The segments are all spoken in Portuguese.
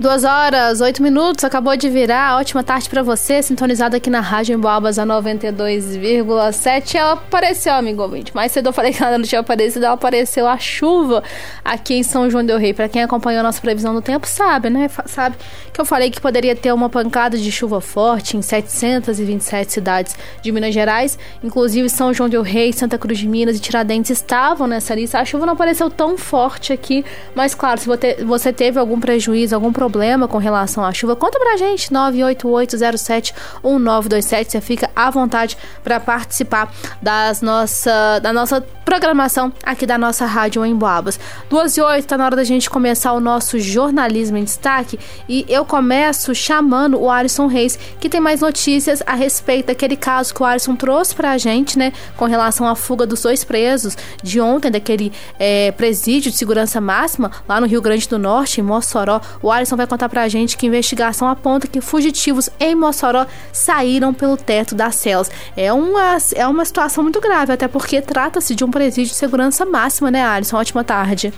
Duas horas, oito minutos, acabou de virar. Ótima tarde para você, sintonizado aqui na Rádio Emboabas a 92,7. Ela apareceu, amigo ouvinte. Mais cedo eu falei que ela não tinha aparecido, ela apareceu a chuva aqui em São João del Rei. Para quem acompanhou a nossa previsão do tempo, sabe, né? Sabe que eu falei que poderia ter uma pancada de chuva forte em 727 cidades de Minas Gerais. Inclusive, São João del Rei, Santa Cruz de Minas e Tiradentes estavam nessa lista. A chuva não apareceu tão forte aqui, mas claro, se você teve algum prejuízo, algum problema problema com relação à chuva, conta pra gente, 988071927. Você fica à vontade para participar das nossa, da nossa programação aqui da nossa rádio em Boabas. Duas e oito, tá na hora da gente começar o nosso jornalismo em destaque e eu começo chamando o Alisson Reis, que tem mais notícias a respeito daquele caso que o Alisson trouxe pra gente, né, com relação à fuga dos dois presos de ontem, daquele é, presídio de segurança máxima lá no Rio Grande do Norte, em Mossoró. O Alisson vai contar pra gente que investigação aponta que fugitivos em Mossoró saíram pelo teto das celas. É uma, é uma situação muito grave, até porque trata-se de um presídio de segurança máxima, né, Alisson? Ótima tarde.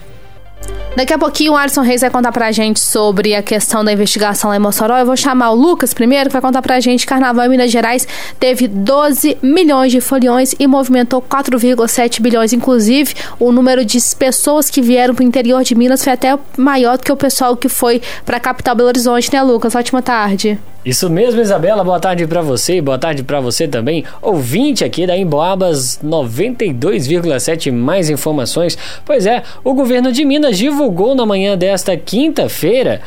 Daqui a pouquinho o Alisson Reis vai contar pra gente sobre a questão da investigação lá em Mossoró. Eu vou chamar o Lucas primeiro, que vai contar pra gente Carnaval em Minas Gerais teve 12 milhões de foliões e movimentou 4,7 bilhões. Inclusive, o número de pessoas que vieram pro interior de Minas foi até maior do que o pessoal que foi pra capital Belo Horizonte, né, Lucas? Ótima tarde. Isso mesmo, Isabela. Boa tarde para você e boa tarde para você também, ouvinte aqui da Emboabas 92,7. Mais informações. Pois é, o governo de Minas divulgou na manhã desta quinta-feira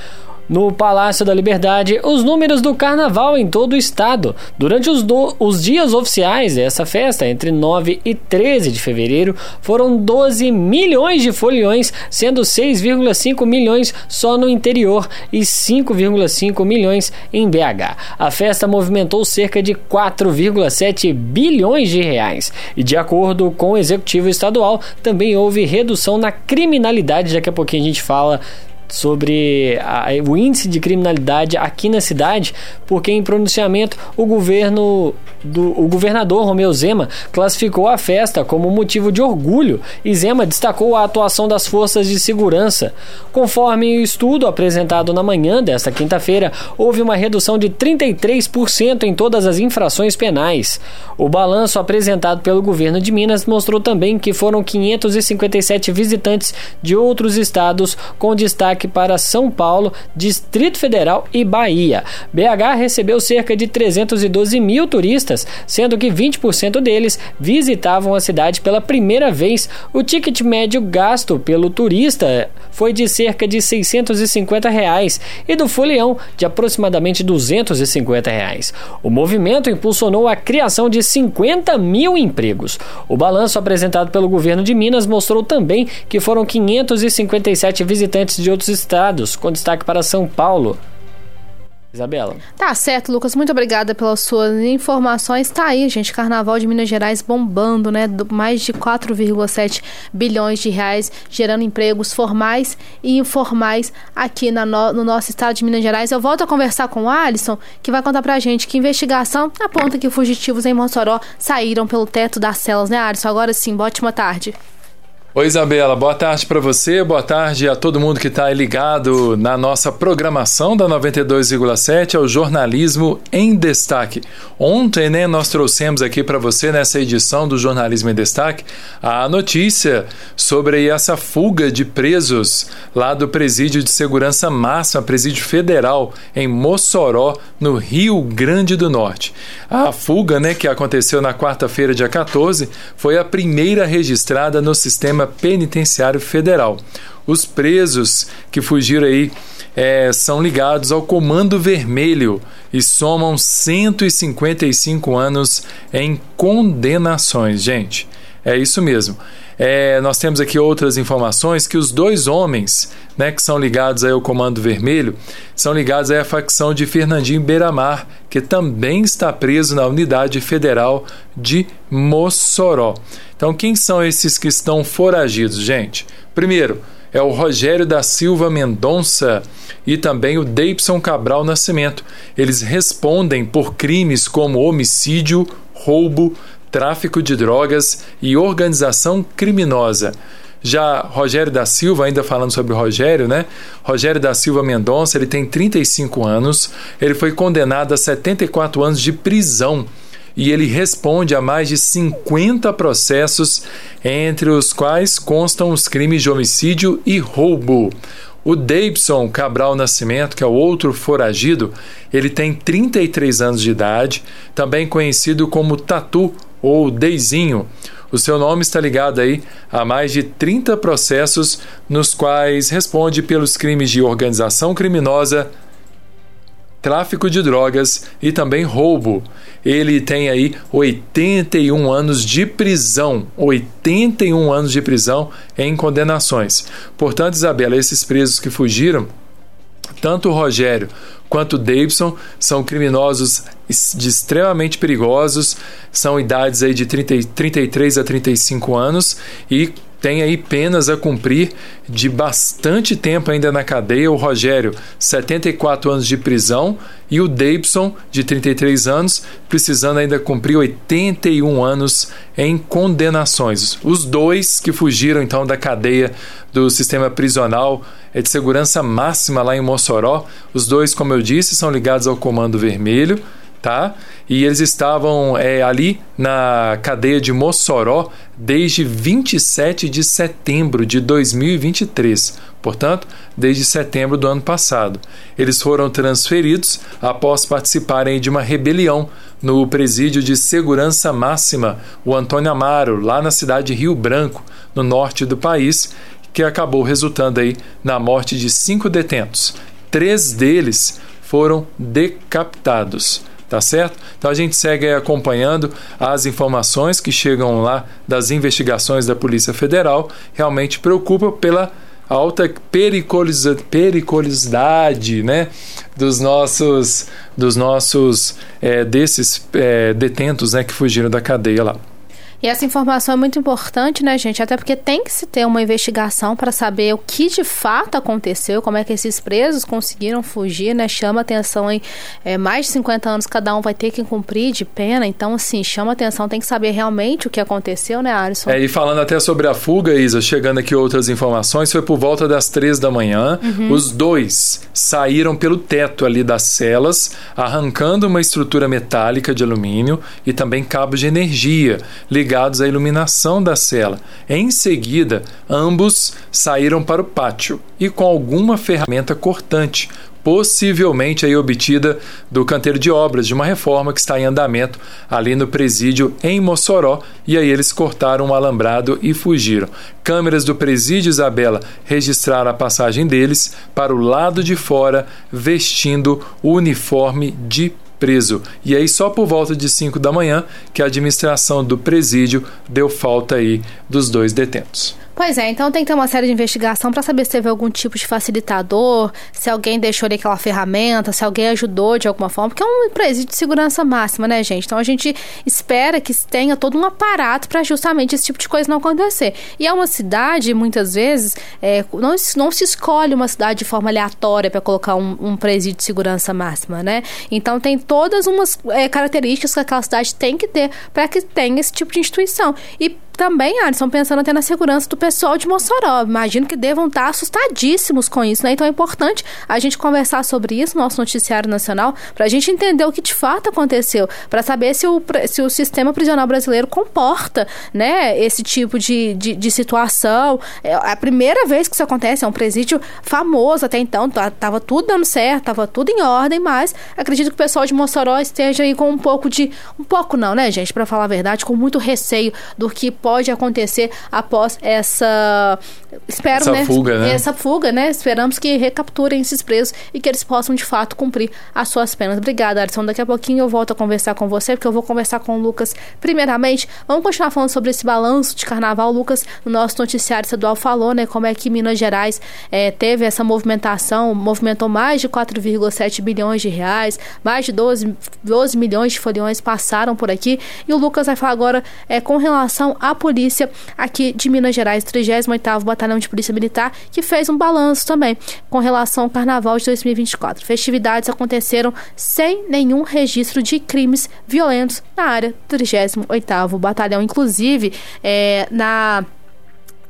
no Palácio da Liberdade os números do carnaval em todo o estado. Durante os, do, os dias oficiais dessa festa, entre 9 e 13 de fevereiro, foram 12 milhões de foliões, sendo 6,5 milhões só no interior e 5,5 milhões em BH. A festa movimentou cerca de 4,7 bilhões de reais. E de acordo com o executivo estadual, também houve redução na criminalidade. Daqui a pouquinho a gente fala sobre a, o índice de criminalidade aqui na cidade, porque em pronunciamento o governo do o governador Romeu Zema classificou a festa como motivo de orgulho e Zema destacou a atuação das forças de segurança. Conforme o estudo apresentado na manhã desta quinta-feira, houve uma redução de 33% em todas as infrações penais. O balanço apresentado pelo governo de Minas mostrou também que foram 557 visitantes de outros estados com destaque destaque para São Paulo, Distrito Federal e Bahia. BH recebeu cerca de 312 mil turistas, sendo que 20% deles visitavam a cidade pela primeira vez. O ticket médio gasto pelo turista foi de cerca de 650 reais e do folião de aproximadamente 250 reais. O movimento impulsionou a criação de 50 mil empregos. O balanço apresentado pelo governo de Minas mostrou também que foram 557 visitantes de outros outros estados, com destaque para São Paulo. Isabela. Tá certo, Lucas. Muito obrigada pelas suas informações. Tá aí, gente. Carnaval de Minas Gerais bombando, né? Mais de 4,7 bilhões de reais, gerando empregos formais e informais aqui no, no, nosso estado de Minas Gerais. Eu volto a conversar com o Alisson, que vai contar pra gente que investigação aponta que fugitivos em Mossoró saíram pelo teto das celas, né, Alisson? Agora sim, ótima tarde. Oi, Isabela, boa tarde para você, boa tarde a todo mundo que está ligado na nossa programação da 92,7 ao Jornalismo em Destaque. Ontem, né, nós trouxemos aqui para você, nessa edição do Jornalismo em Destaque, a notícia sobre essa fuga de presos lá do Presídio de Segurança Máxima, Presídio Federal, em Mossoró, no Rio Grande do Norte. A fuga, né, que aconteceu na quarta-feira, dia 14, foi a primeira registrada no sistema Penitenciário Federal. Os presos que fugiram aí é, são ligados ao Comando Vermelho e somam 155 anos em condenações, gente. É isso mesmo. É, nós temos aqui outras informações que os dois homens né, que são ligados aí ao Comando Vermelho são ligados à facção de Fernandinho Beiramar, que também está preso na Unidade Federal de Mossoró. Então, quem são esses que estão foragidos, gente? Primeiro, é o Rogério da Silva Mendonça e também o Deipson Cabral Nascimento. Eles respondem por crimes como homicídio, roubo, tráfico de drogas e organização criminosa. Já Rogério da Silva, ainda falando sobre o Rogério, né? Rogério da Silva Mendonça, ele tem 35 anos, ele foi condenado a 74 anos de prisão e ele responde a mais de 50 processos, entre os quais constam os crimes de homicídio e roubo. O Davidson Cabral Nascimento, que é o outro foragido, ele tem 33 anos de idade, também conhecido como Tatu ou Deizinho. O seu nome está ligado aí a mais de 30 processos nos quais responde pelos crimes de organização criminosa, tráfico de drogas e também roubo. Ele tem aí 81 anos de prisão, 81 anos de prisão em condenações. Portanto, Isabela, esses presos que fugiram, tanto o Rogério quanto o Davidson são criminosos de extremamente perigosos, são idades aí de 30, 33 a 35 anos e tem aí penas a cumprir de bastante tempo ainda na cadeia. O Rogério, 74 anos de prisão, e o Davidson, de 33 anos, precisando ainda cumprir 81 anos em condenações. Os dois que fugiram então da cadeia do sistema prisional é de segurança máxima lá em Mossoró. Os dois, como eu disse, são ligados ao Comando Vermelho tá? E eles estavam é, ali na cadeia de Mossoró desde 27 de setembro de 2023, portanto, desde setembro do ano passado. Eles foram transferidos após participarem de uma rebelião no presídio de segurança máxima, o Antônio Amaro, lá na cidade de Rio Branco, no norte do país, que acabou resultando aí na morte de cinco detentos. Três deles foram decapitados tá certo? Então a gente segue acompanhando as informações que chegam lá das investigações da Polícia Federal, realmente preocupa pela alta periculosidade, né, dos nossos dos nossos é, desses é, detentos, né, que fugiram da cadeia lá. E essa informação é muito importante, né, gente? Até porque tem que se ter uma investigação para saber o que de fato aconteceu, como é que esses presos conseguiram fugir, né? Chama atenção em é, mais de 50 anos cada um vai ter que cumprir de pena. Então, assim, chama atenção, tem que saber realmente o que aconteceu, né, Alisson? É, e falando até sobre a fuga, Isa, chegando aqui outras informações, foi por volta das três da manhã. Uhum. Os dois saíram pelo teto ali das celas, arrancando uma estrutura metálica de alumínio e também cabos de energia ligados à iluminação da cela. Em seguida, ambos saíram para o pátio e com alguma ferramenta cortante, possivelmente aí obtida do canteiro de obras de uma reforma que está em andamento ali no presídio em Mossoró, e aí eles cortaram o um alambrado e fugiram. Câmeras do presídio Isabela registraram a passagem deles para o lado de fora, vestindo o uniforme de preso. E aí, só por volta de 5 da manhã, que a administração do presídio deu falta aí dos dois detentos. Pois é, então tem que ter uma série de investigação para saber se teve algum tipo de facilitador, se alguém deixou ali aquela ferramenta, se alguém ajudou de alguma forma, porque é um presídio de segurança máxima, né, gente? Então a gente espera que tenha todo um aparato para justamente esse tipo de coisa não acontecer. E é uma cidade, muitas vezes, é, não, não se escolhe uma cidade de forma aleatória para colocar um, um, presídio de segurança máxima, né? Então tem todas umas é, características que aquela cidade tem que ter para que tenha esse tipo de instituição. E também, Alisson, pensando até na segurança do pessoal de Mossoró. Imagino que devam estar assustadíssimos com isso, né? Então é importante a gente conversar sobre isso no nosso noticiário nacional, para a gente entender o que de fato aconteceu, para saber se o, se o sistema prisional brasileiro comporta, né, esse tipo de, de, de, situação. É a primeira vez que isso acontece, é um presídio famoso até então, tá, tava tudo dando certo, tava tudo em ordem, mas acredito que o pessoal de Mossoró esteja aí com um pouco de. Um pouco não, né, gente? Para falar a verdade, com muito receio do que pode acontecer após essa espero, essa né, fuga, né? Essa fuga, né? Esperamos que recapturem esses presos e que eles possam de fato cumprir as suas penas. Obrigada, Alisson. Daqui a pouquinho eu volto a conversar com você, porque eu vou conversar com o Lucas primeiramente. Vamos continuar falando sobre esse balanço de carnaval. O Lucas, no nosso noticiário estadual, falou, né, como é que Minas Gerais é, teve essa movimentação, movimentou mais de 4,7 bilhões de reais, mais de 12, 12 milhões de foliões passaram por aqui. E o Lucas vai falar agora é, com relação à polícia aqui de Minas Gerais, 38º Batalhão de Polícia Militar, que fez um balanço também com relação ao Carnaval de 2024. Festividades aconteceram sem nenhum registro de crimes violentos na área do 38º Batalhão, inclusive é, na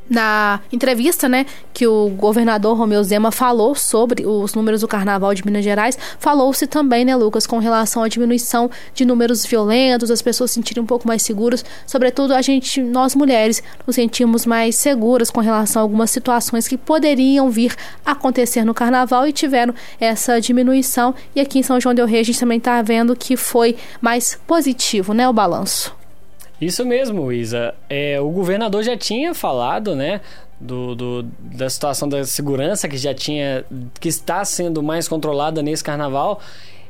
na entrevista, né, que o governador Romeu Zema falou sobre os números do Carnaval de Minas Gerais, falou-se também, né, Lucas, com relação à diminuição de números violentos, as pessoas se sentirem um pouco mais seguras, sobretudo a gente, nós mulheres, nos sentimos mais seguras com relação a algumas situações que poderiam vir acontecer no Carnaval e tiveram essa diminuição. E aqui em São João del Rei a gente também está vendo que foi mais positivo, né, o balanço. Isso mesmo, Isa. É, o governador já tinha falado, né? Do, do, da situação da segurança que já tinha que está sendo mais controlada nesse carnaval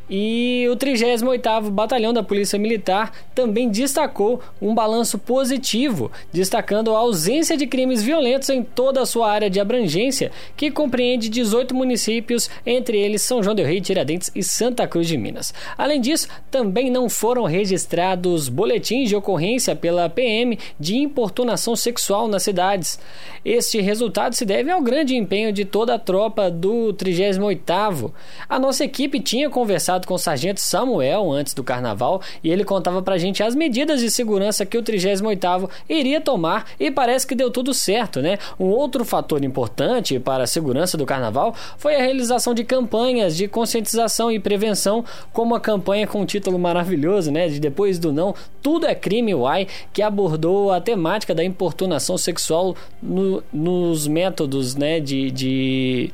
e o 38º Batalhão da Polícia Militar também destacou um balanço positivo, destacando a ausência de crimes violentos em toda a sua área de abrangência, que compreende 18 municípios, entre eles São João del Rei, Tiradentes e Santa Cruz de Minas. Além disso, também não foram registrados boletins de ocorrência pela PM de importunação sexual nas cidades. Este resultado se deve ao grande empenho de toda a tropa do 38º. A nossa equipe tinha conversado com o sargento Samuel antes do carnaval e ele contava pra gente as medidas de segurança que o 38º iria tomar e parece que deu tudo certo, né? Um outro fator importante para a segurança do carnaval foi a realização de campanhas de conscientização e prevenção, como a campanha com o título maravilhoso, né, de Depois do Não, Tudo é Crime Uai, que abordou a temática da importunação sexual no, nos métodos, né, de, de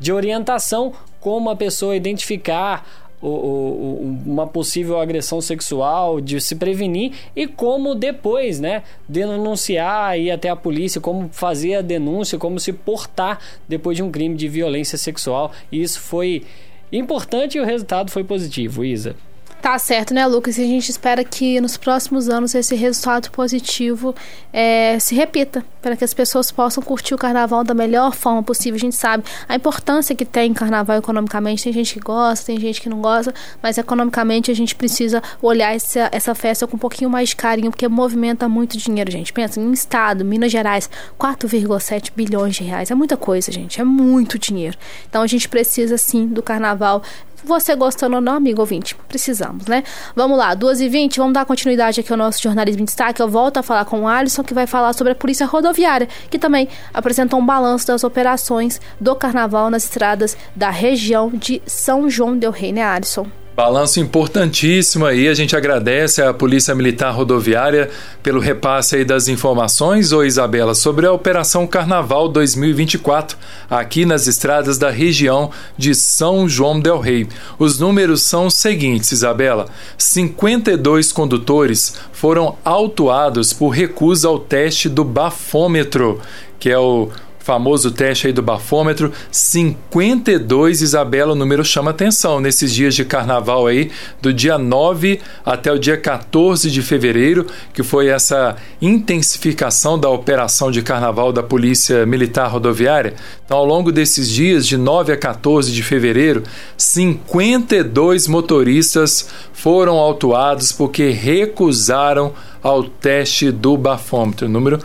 de orientação como a pessoa identificar o, o, uma possível agressão sexual, de se prevenir e como depois, né, denunciar e até a polícia, como fazer a denúncia, como se portar depois de um crime de violência sexual. E isso foi importante e o resultado foi positivo, Isa. Tá certo, né, Lucas? E a gente espera que nos próximos anos esse resultado positivo é, se repita, para que as pessoas possam curtir o carnaval da melhor forma possível. A gente sabe a importância que tem carnaval economicamente. Tem gente que gosta, tem gente que não gosta, mas economicamente a gente precisa olhar essa, essa festa com um pouquinho mais de carinho, porque movimenta muito dinheiro, gente. Pensa, em estado, Minas Gerais, 4,7 bilhões de reais. É muita coisa, gente. É muito dinheiro. Então a gente precisa, sim, do carnaval você gostando ou não, amigo ouvinte, precisamos, né? Vamos lá, 2h20, vamos dar continuidade aqui ao nosso jornalismo em destaque. Eu volto a falar com o Alisson, que vai falar sobre a Polícia Rodoviária, que também apresentou um balanço das operações do carnaval nas estradas da região de São João Del Rei, né, Alisson? Balanço importantíssimo aí, a gente agradece à Polícia Militar Rodoviária pelo repasse aí das informações, ô Isabela, sobre a Operação Carnaval 2024 aqui nas estradas da região de São João del Rei. Os números são os seguintes, Isabela: 52 condutores foram autuados por recusa ao teste do bafômetro, que é o famoso teste aí do bafômetro, 52, Isabela, o número chama atenção nesses dias de carnaval aí, do dia 9 até o dia 14 de fevereiro, que foi essa intensificação da operação de carnaval da Polícia Militar Rodoviária. Então, ao longo desses dias, de 9 a 14 de fevereiro, 52 motoristas foram autuados porque recusaram ao teste do bafômetro. Número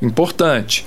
importante.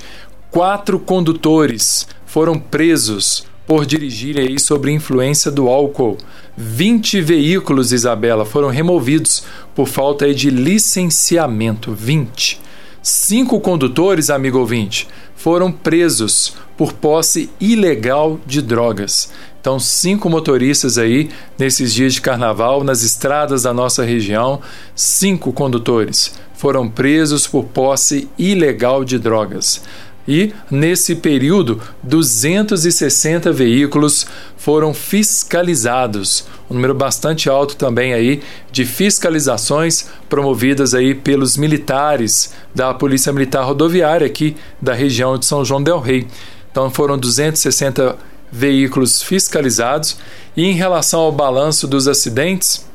Quatro condutores foram presos por dirigirem aí sob influência do álcool. 20 veículos, Isabela, foram removidos por falta de licenciamento. 20. Cinco condutores, amigo ouvinte, foram presos por posse ilegal de drogas. Então, cinco motoristas aí nesses dias de carnaval nas estradas da nossa região, cinco condutores foram presos por posse ilegal de drogas e, nesse período, 260 veículos foram fiscalizados, um número bastante alto também aí de fiscalizações promovidas aí pelos militares da Polícia Militar Rodoviária aqui da região de São João del Rei. Então foram 260 veículos fiscalizados e em relação ao balanço dos acidentes,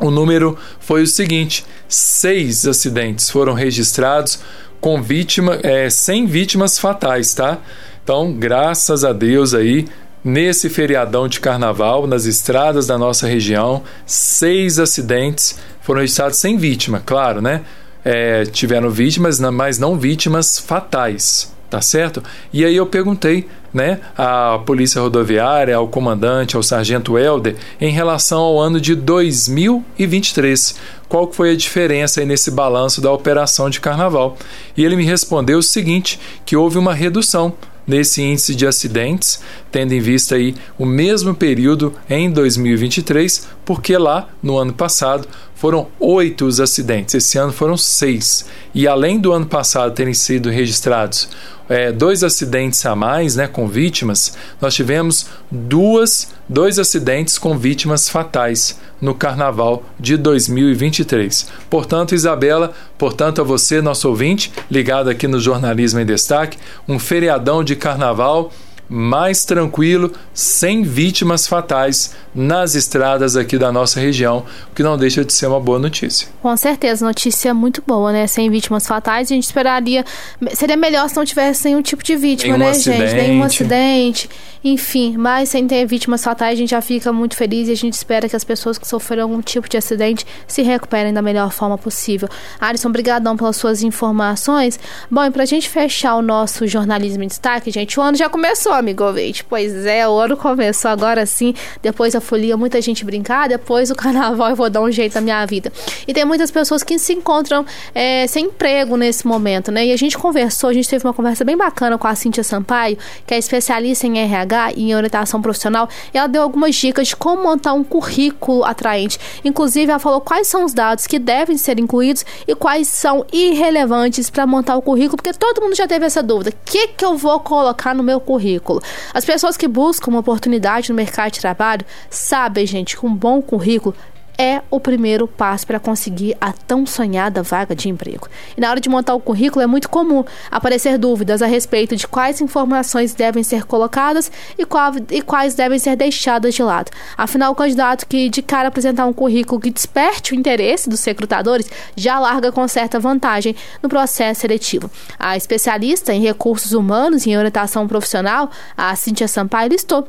o número foi o seguinte: seis acidentes foram registrados com vítima, é, sem vítimas fatais, tá? Então, graças a Deus aí, nesse feriadão de carnaval, nas estradas da nossa região, seis acidentes foram registrados sem vítima, claro, né? É, tiveram vítimas, mas não vítimas fatais. tá certo? E aí eu perguntei, né, à Polícia Rodoviária, ao comandante, ao sargento Helder, em relação ao ano de 2023. Qual foi a diferença nesse balanço da operação de carnaval? E ele me respondeu o seguinte, que houve uma redução nesse índice de acidentes, tendo em vista aí o mesmo período em 2023, porque lá no ano passado foram oito os acidentes, esse ano foram seis. E além do ano passado terem sido registrados é, dois acidentes a mais, né, com vítimas, nós tivemos duas, dois acidentes com vítimas fatais no Carnaval de 2023. Portanto, Isabela, portanto a você, nosso ouvinte, ligado aqui no Jornalismo em Destaque, um feriadão de Carnaval mais tranquilo, sem vítimas fatais nas estradas aqui da nossa região, o que não deixa de ser uma boa notícia. Com certeza, notícia muito boa, né? Sem vítimas fatais, a gente esperaria. Seria melhor se não tivesse nenhum tipo de vítima, nenhum né, acidente. gente? Nenhum acidente. Enfim, mas sem ter vítimas fatais, a gente já fica muito feliz e a gente espera que as pessoas que sofreram algum tipo de acidente se recuperem da melhor forma possível. Alisson, obrigadão pelas suas informações. Bom, e pra gente fechar o nosso jornalismo em destaque, gente, o ano já começou, amigo ouvinte. Pois é, o ano começou agora sim, depois da folia, muita gente brincar, depois o carnaval eu vou dar um jeito na minha vida. E tem muitas pessoas que se encontram é, sem emprego nesse momento, né? E a gente conversou, a gente teve uma conversa bem bacana com a Cíntia Sampaio, que é especialista em RH e em orientação profissional, ela deu algumas dicas de como montar um currículo atraente. Inclusive, ela falou quais são os dados que devem ser incluídos e quais são irrelevantes para montar o currículo, porque todo mundo já teve essa dúvida. O que, que eu vou colocar no meu currículo? As pessoas que buscam uma oportunidade no mercado de trabalho sabem, gente, que um bom currículo é o primeiro passo para conseguir a tão sonhada vaga de emprego. E na hora de montar o currículo é muito comum aparecer dúvidas a respeito de quais informações devem ser colocadas e, qual, e quais devem ser deixadas de lado. Afinal, o candidato que de cara apresentar um currículo que desperte o interesse dos recrutadores já larga com certa vantagem no processo seletivo. A especialista em recursos humanos e em orientação profissional, a Cintia Sampaio, listou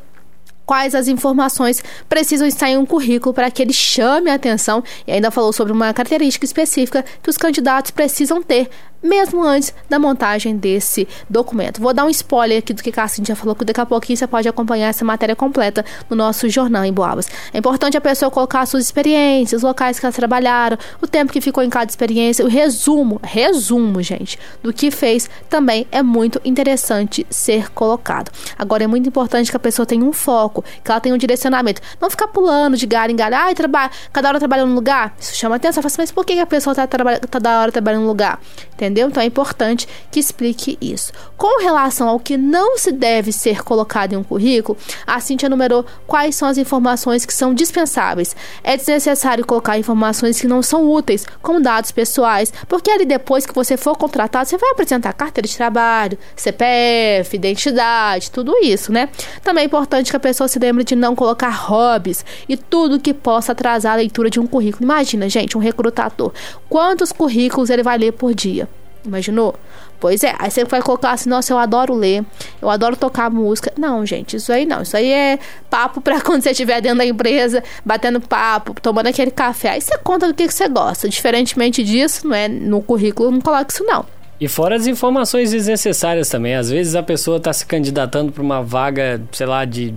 quais as informações precisam estar em um currículo para que ele chame a atenção. E ainda falou sobre uma característica específica que os candidatos precisam ter mesmo antes da montagem desse documento. Vou dar um spoiler aqui do que a Cintia falou, que daqui a pouquinho você pode acompanhar essa matéria completa no nosso jornal em Boabas. É importante a pessoa colocar suas experiências, os locais que elas trabalharam, o tempo que ficou em cada experiência, o resumo, resumo, gente, do que fez também é muito interessante ser colocado. Agora é muito importante que a pessoa tenha um foco, que ela tenha um direcionamento. Não ficar pulando de galho em galho, ai, trabalha, cada hora trabalhando num lugar. Isso chama atenção. Fala assim, mas por que a pessoa está toda hora trabalhando num lugar? Entendeu? Entendeu? Então é importante que explique isso. Com relação ao que não se deve ser colocado em um currículo, a Cintia numerou quais são as informações que são dispensáveis. É desnecessário colocar informações que não são úteis, como dados pessoais, porque ali depois que você for contratado, você vai apresentar carteira de trabalho, CPF, identidade, tudo isso, né? Também é importante que a pessoa se lembre de não colocar hobbies e tudo que possa atrasar a leitura de um currículo. Imagina, gente, um recrutador. Quantos currículos ele vai ler por dia? Imaginou? Pois é, aí você vai colocar assim, nossa, eu adoro ler, eu adoro tocar música. Não, gente, isso aí não. Isso aí é papo pra quando você estiver dentro da empresa, batendo papo, tomando aquele café. Aí você conta do que, que você gosta. Diferentemente disso, não é no currículo, não coloca isso não. E fora as informações desnecessárias também. Às vezes a pessoa está se candidatando para uma vaga, sei lá, de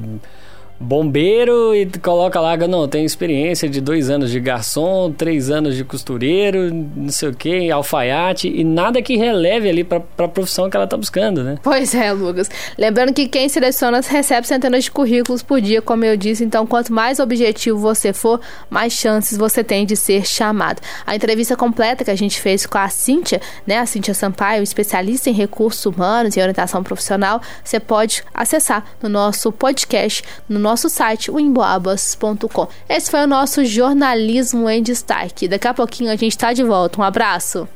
bombeiro e coloca lá, não, tem experiência de dois anos de garçom, três anos de costureiro, não sei o que, alfaiate e nada que releve ali para a profissão que ela tá buscando, né? Pois é, Lucas. Lembrando que quem seleciona recebe centenas de currículos por dia, como eu disse, então quanto mais objetivo você for, mais chances você tem de ser chamado. A entrevista completa que a gente fez com a Cíntia, né, a Cíntia Sampaio, especialista em recursos humanos e orientação profissional, você pode acessar no nosso podcast, no nosso site, o emboabas.com. Esse foi o nosso jornalismo em destaque. Daqui a pouquinho a gente está de volta. Um abraço!